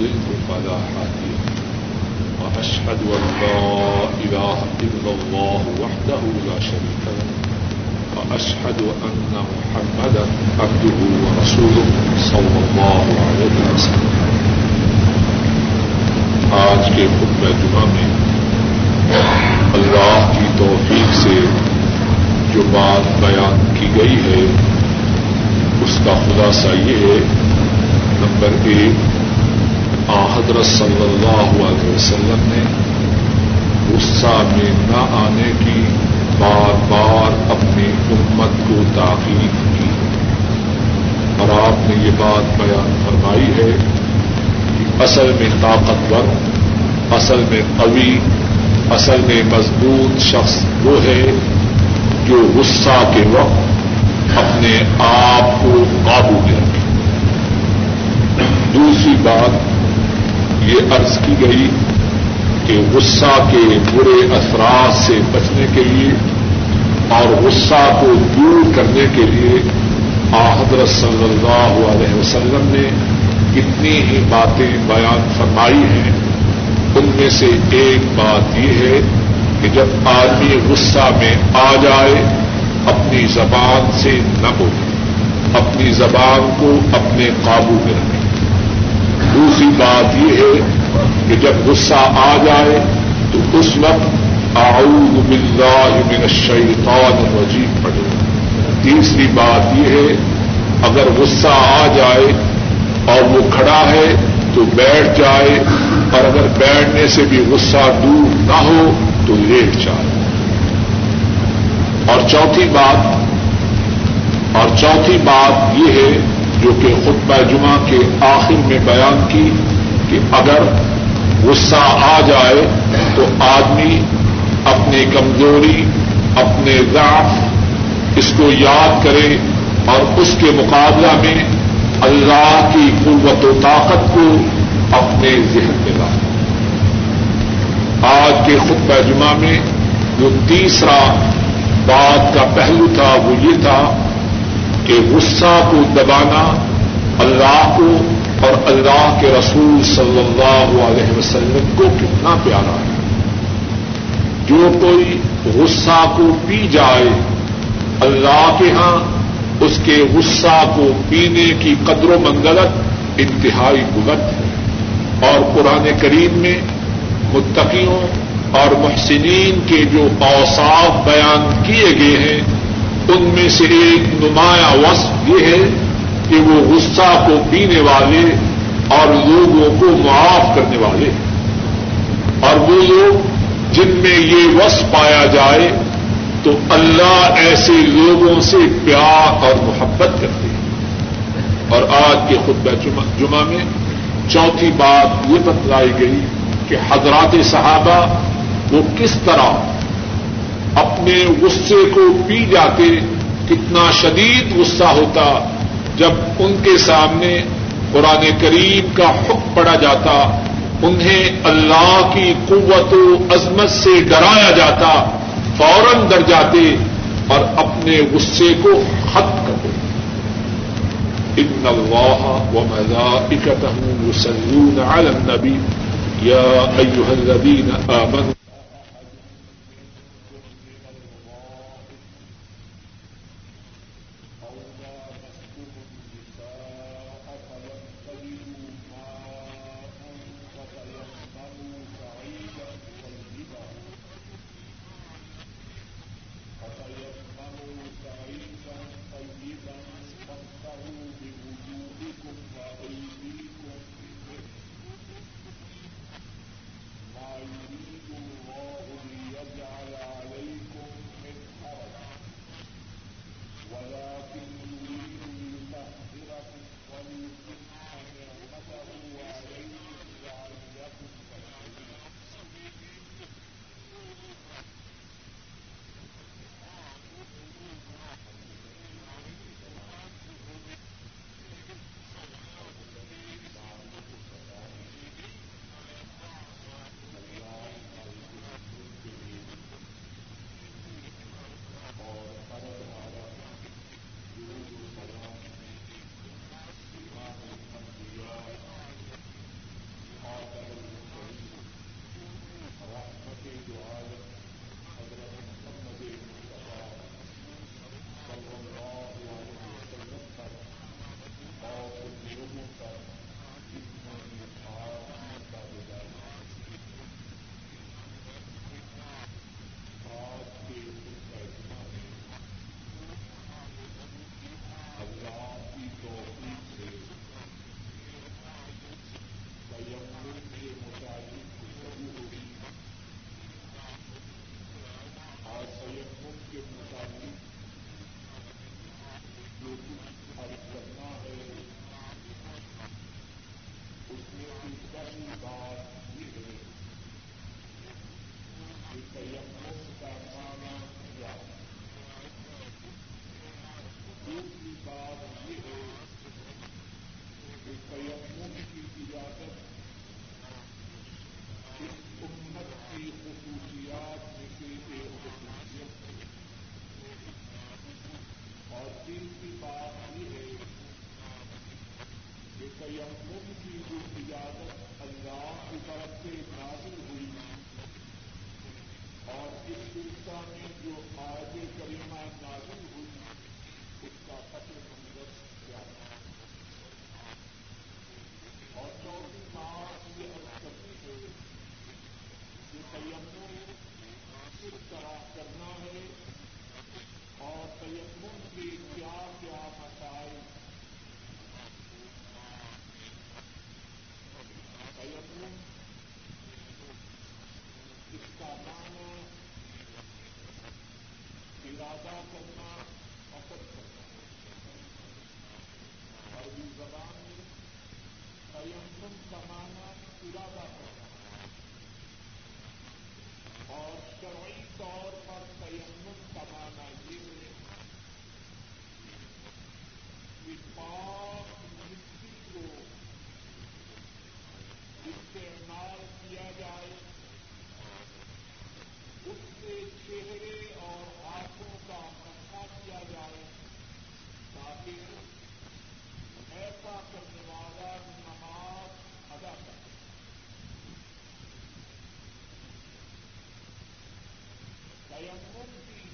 يضل فلا هادي له وأشهد أن لا إله إلا الله وحده لا شريك له، وأشهد أن محمدا عبده ورسوله صلى الله عليه وسلم. آج کے خطبہ جمعہ میں اللہ کی توفیق سے جو بات بیان کی گئی ہے، اس کا خلاصہ یہ ہے، نمبر ایک حضرت صلی اللہ علیہ وسلم نے غصہ میں نہ آنے کی بار بار اپنی امت کو تاخیر کی۔ اور آپ نے یہ بات بیان فرمائی ہے کہ اصل میں طاقتور، اصل میں قوی، اصل میں مضبوط شخص وہ ہے جو غصہ کے وقت اپنے آپ کو قابو میں رکھے۔ دوسری بات یہ عرض کی گئی کہ غصہ کے برے اثرات سے بچنے کے لیے اور غصہ کو دور کرنے کے لیے حضرت صلی اللہ علیہ وسلم نے کتنی ہی باتیں بیان فرمائی ہیں۔ ان میں سے ایک بات یہ ہے کہ جب آدمی غصہ میں آ جائے، اپنی زبان سے نہ بولے، اپنی زبان کو اپنے قابو میں رکھے۔ دوسری بات یہ ہے کہ جب غصہ آ جائے تو اس وقت اعوذ باللہ من الشیطان الرجیم پڑے تیسری بات یہ ہے، اگر غصہ آ جائے اور وہ کھڑا ہے تو بیٹھ جائے، اور اگر بیٹھنے سے بھی غصہ دور نہ ہو تو لیٹ جائے۔ اور چوتھی بات، اور چوتھی بات یہ ہے جو کہ خطبہ جمعہ کے آخر میں بیان کی کہ اگر غصہ آ جائے تو آدمی اپنی کمزوری، اپنے ضعف اس کو یاد کرے اور اس کے مقابلہ میں اللہ کی قوت و طاقت کو اپنے ذہن میں لائے آج کے خطبہ جمعہ میں جو تیسرا بات کا پہلو تھا وہ یہ تھا کہ غصہ کو دبانا اللہ کو اور اللہ کے رسول صلی اللہ علیہ وسلم کو کتنا پیارا ہے۔ جو کوئی غصہ کو پی جائے اللہ کے ہاں اس کے غصہ کو پینے کی قدر و منگلت انتہائی بلند ہے۔ اور قرآن کریم میں متقیوں اور محسنین کے جو اوصاف بیان کیے گئے ہیں ان میں سے ایک نمایاں وصف یہ ہے کہ وہ غصہ کو پینے والے اور لوگوں کو معاف کرنے والے اور وہ لوگ جن میں یہ وصف پایا جائے تو اللہ ایسے لوگوں سے پیار اور محبت کرتے ہیں۔ اور آج کے خطبہ جمعہ میں چوتھی بات یہ بتلائی گئی کہ حضرات صحابہ وہ کس طرح اپنے غصے کو پی جاتے کتنا شدید غصہ ہوتا جب ان کے سامنے قرآن کریم کا حکم پڑا جاتا، انہیں اللہ کی قوت و عظمت سے ڈرایا جاتا، فوراً ڈر جاتے اور اپنے غصے کو ختم کر دیتے۔ ان اللہ و ملائکتہ یصلون علی النبی، یا ایها الذین آمنوا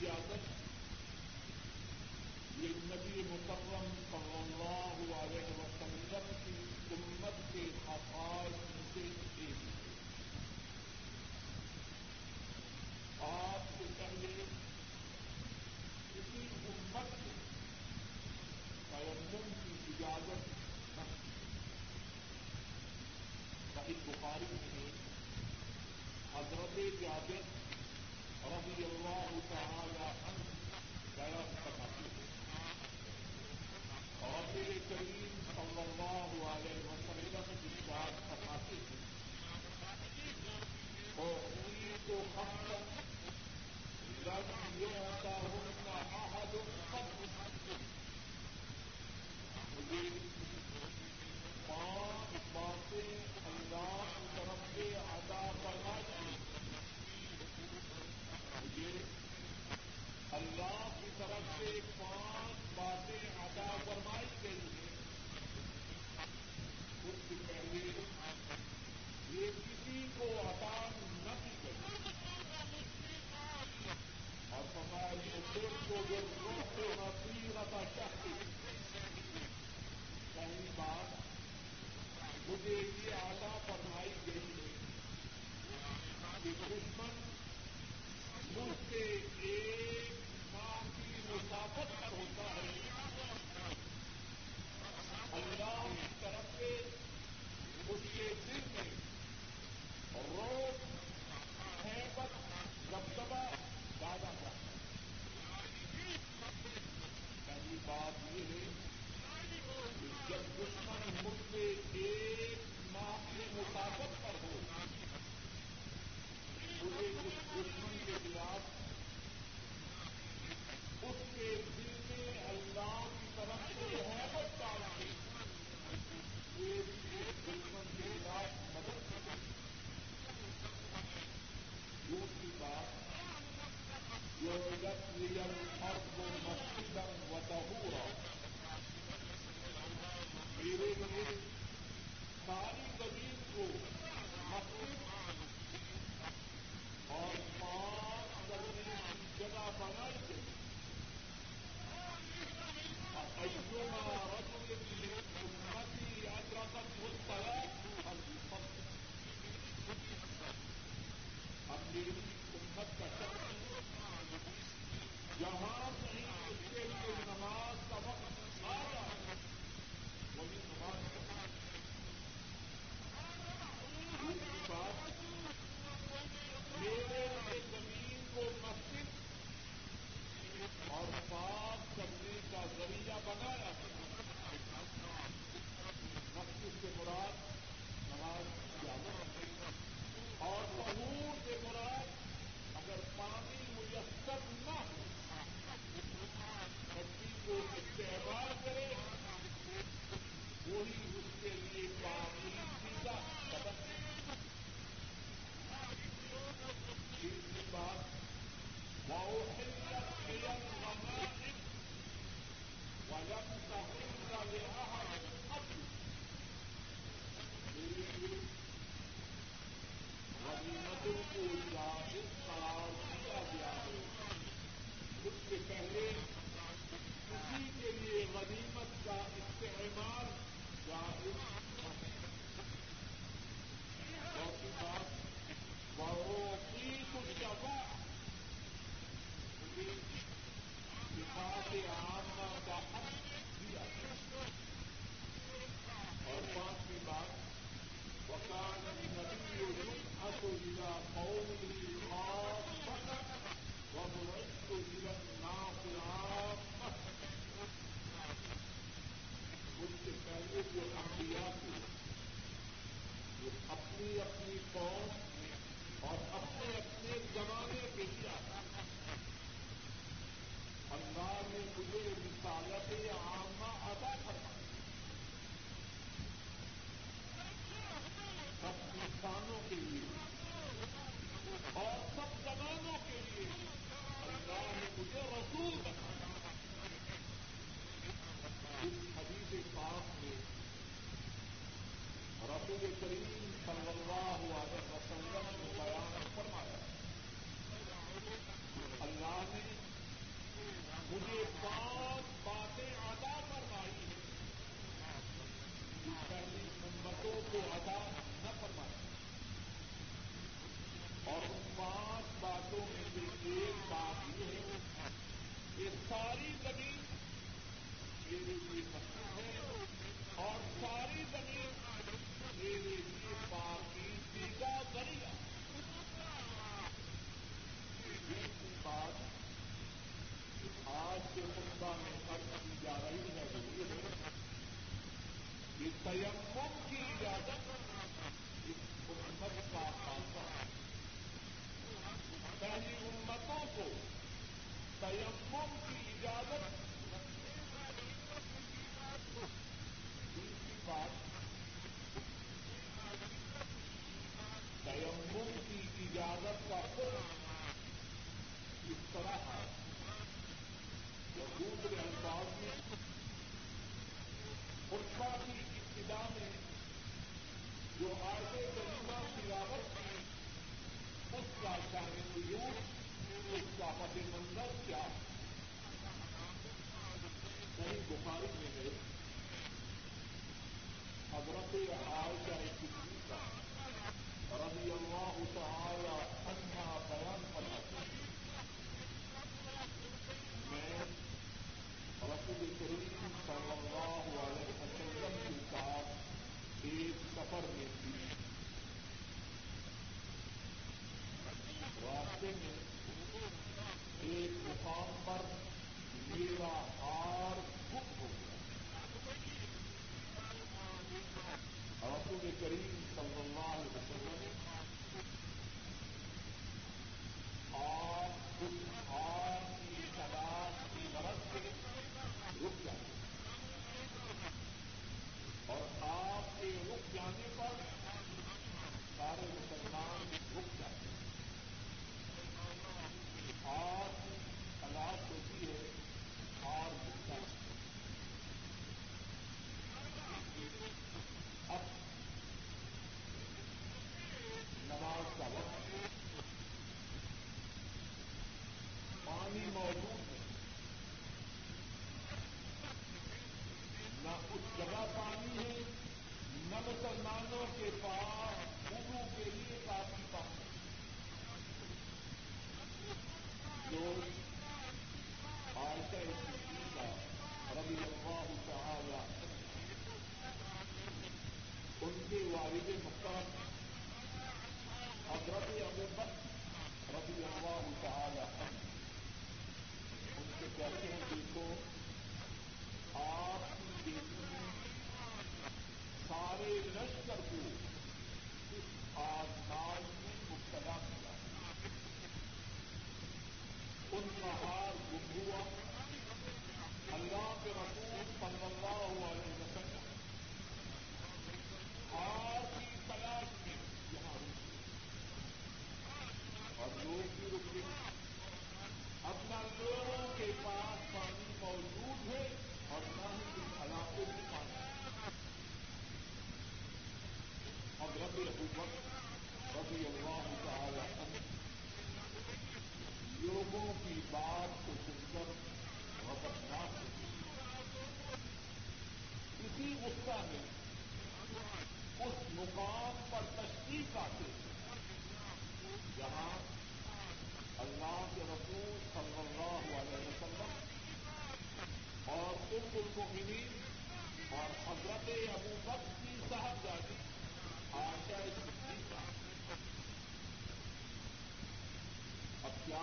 تیمم کی اجازت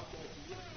جی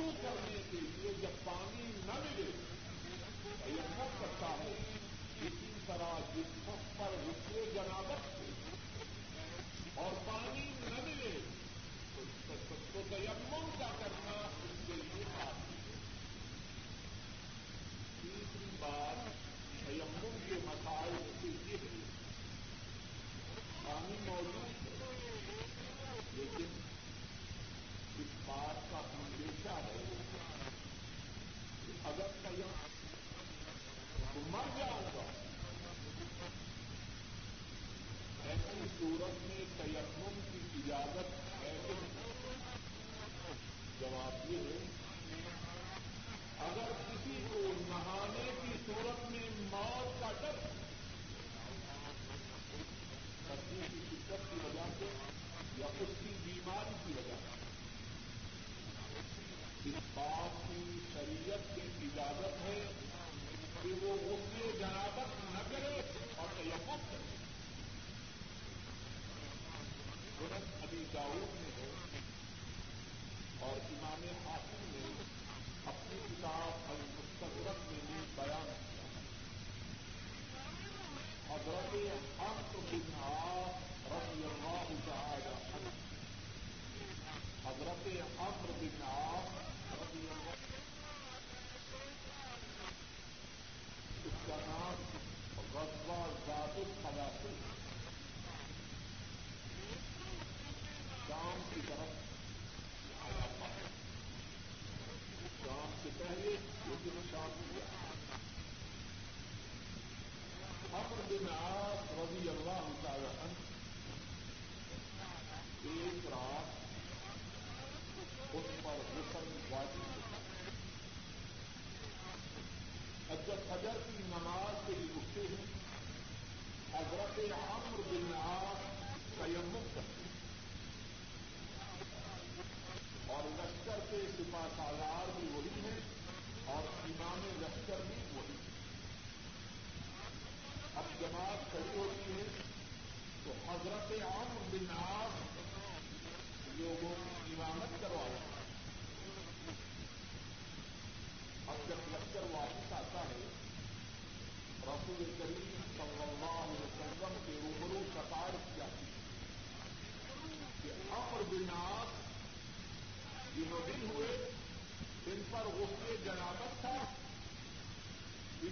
وضو کرنے کے لیے جب پانی نہ ملے یہ مت کرتا ہے اسی طرح جس پر رکے جنابت سے اور پانی نہ ملے تو تیمم کا کرنا اس کے لیے کافی ہے تیسری بات تیمم کے مسائل سے یہ ہے پانی موجود ہے لیکن بات کا اندیشہ ہے اگر تیم تو مر جاؤں گا ایسی صورت میں تیمم کی اجازت ہے جواب یہ ہے اگر کسی کو نہانے کی صورت میں موت کا ڈر سردی کی شدت کی وجہ سے یا اس کی بیماری کی وجہ سے اس بات کی شریعت کی اجازت ہے کہ وہ اس میں جنابت نہ کرے اور تلفظ کرے۔ ترنت ابھی داؤد میں ہو اور امام حاصل کے ہاتھ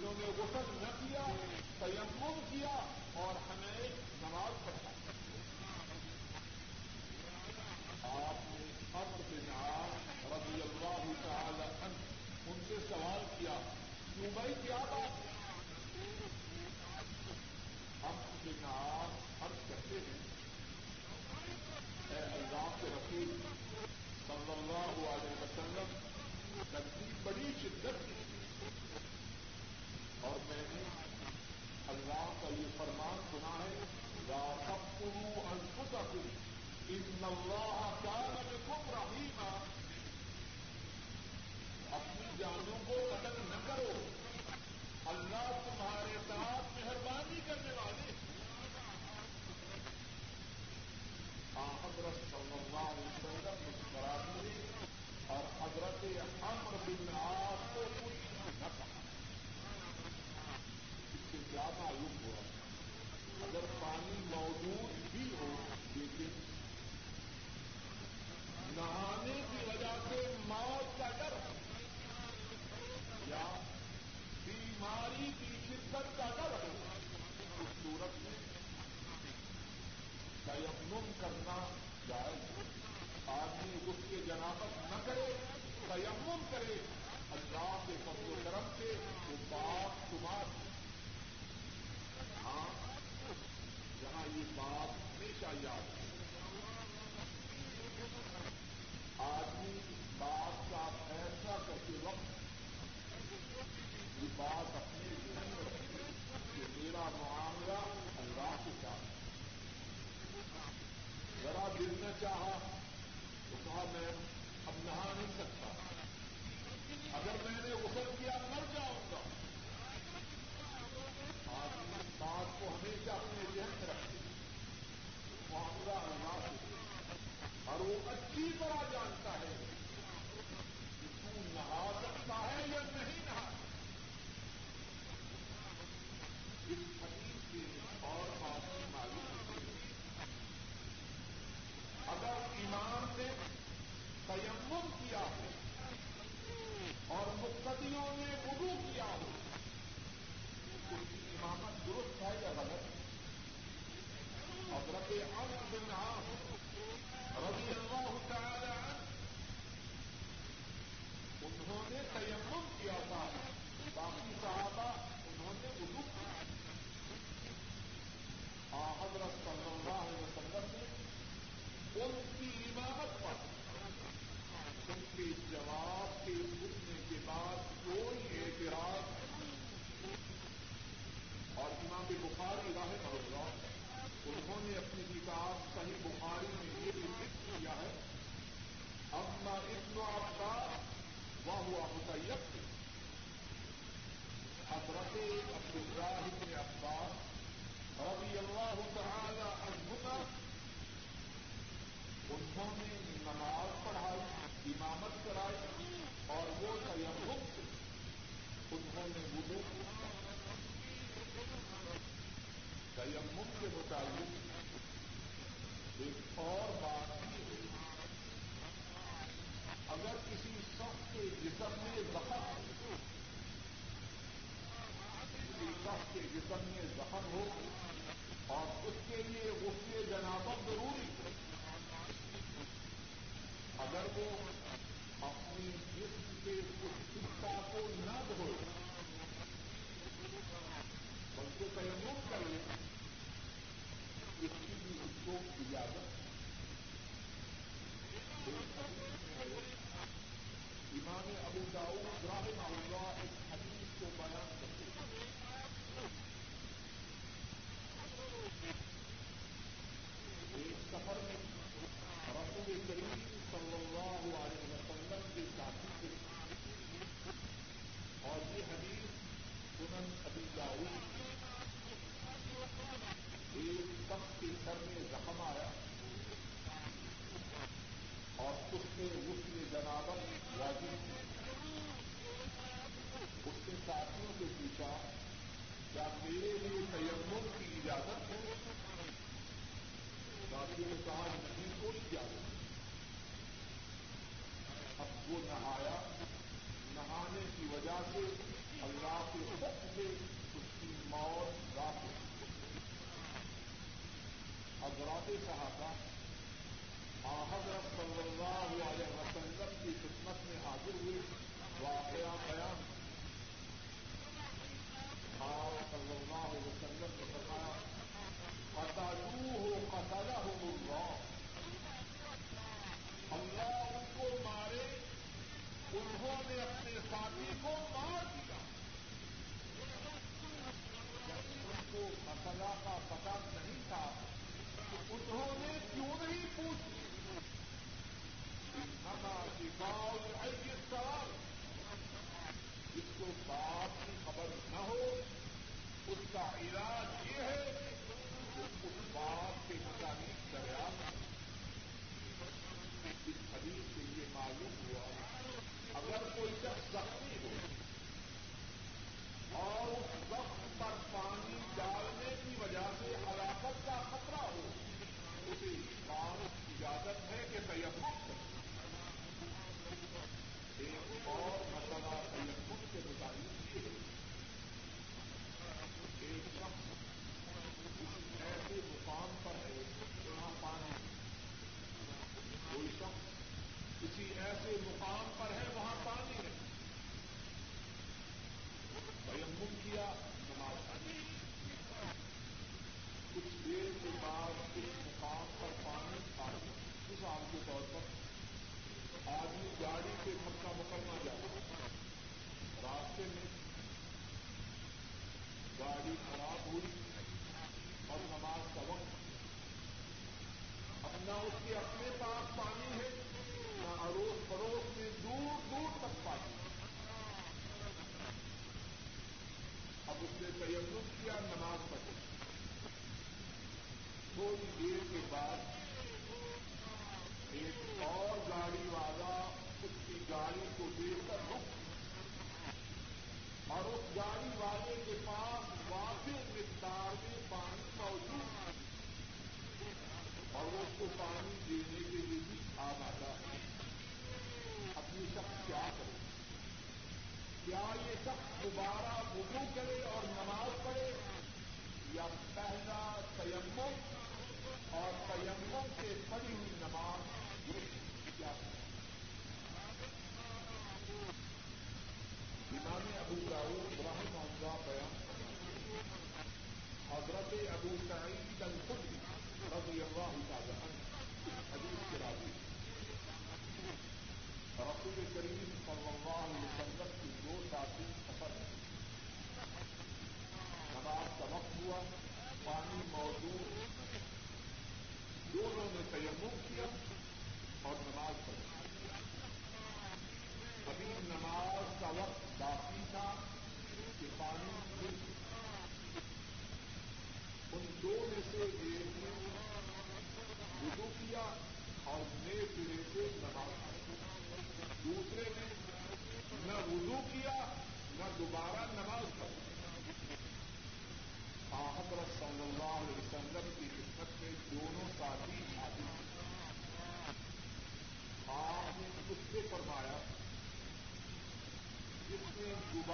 جنہوں نے غسل نہ کیا تیمم کیا اور ہمیں نماز پڑھا آپ نے امر بن آپ رضی اللہ تعالی عنہ ان سے سوال کیا، کیوں بھائی، کیا بات؟ امر بن آپ عرض کرتے ہیں۔ اے اللہ کے رسول، صلی اللہ علیہ وسلم لگتی بڑی شدت اور میں نے اللہ کا یہ فرمان سنا ہے یا سب انفسکم، ان اللہ کان بکم رحیما۔ اپنی جانوں کو قتل نہ کرو۔ اللہ تمہارے ساتھ مہربانی کرنے والے حضرت صلی نہانے کی وجہ سے موت کا ڈر یا بیماری کی شدت کا ڈر ہو اس صورت میں تیمم کرنا جائز آدمی اس کے جنابت نہ کرے، تیمم کرے۔ اللہ کے فضل و کرم سے وہ بات تمہار ہاں جہاں یہ بات ہمیشہ یاد ہے۔ آدمی اس بات کا فیصلہ کرتے وقت یہ بات اپنے ذہن میں رکھے کہ میرا معاملہ اللہ کے ساتھ ذرا دل میں چاہا تو کہا میں اب نہا نہیں سکتا۔ اگر میں نے غسل کیا مر جاؤں گا۔ آدمی اس بات کو ہمیشہ اپنے ذہن میں رکھتے معاملہ اللہ کے ساتھ اور وہ اچھی طرح جانتا ہے۔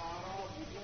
نے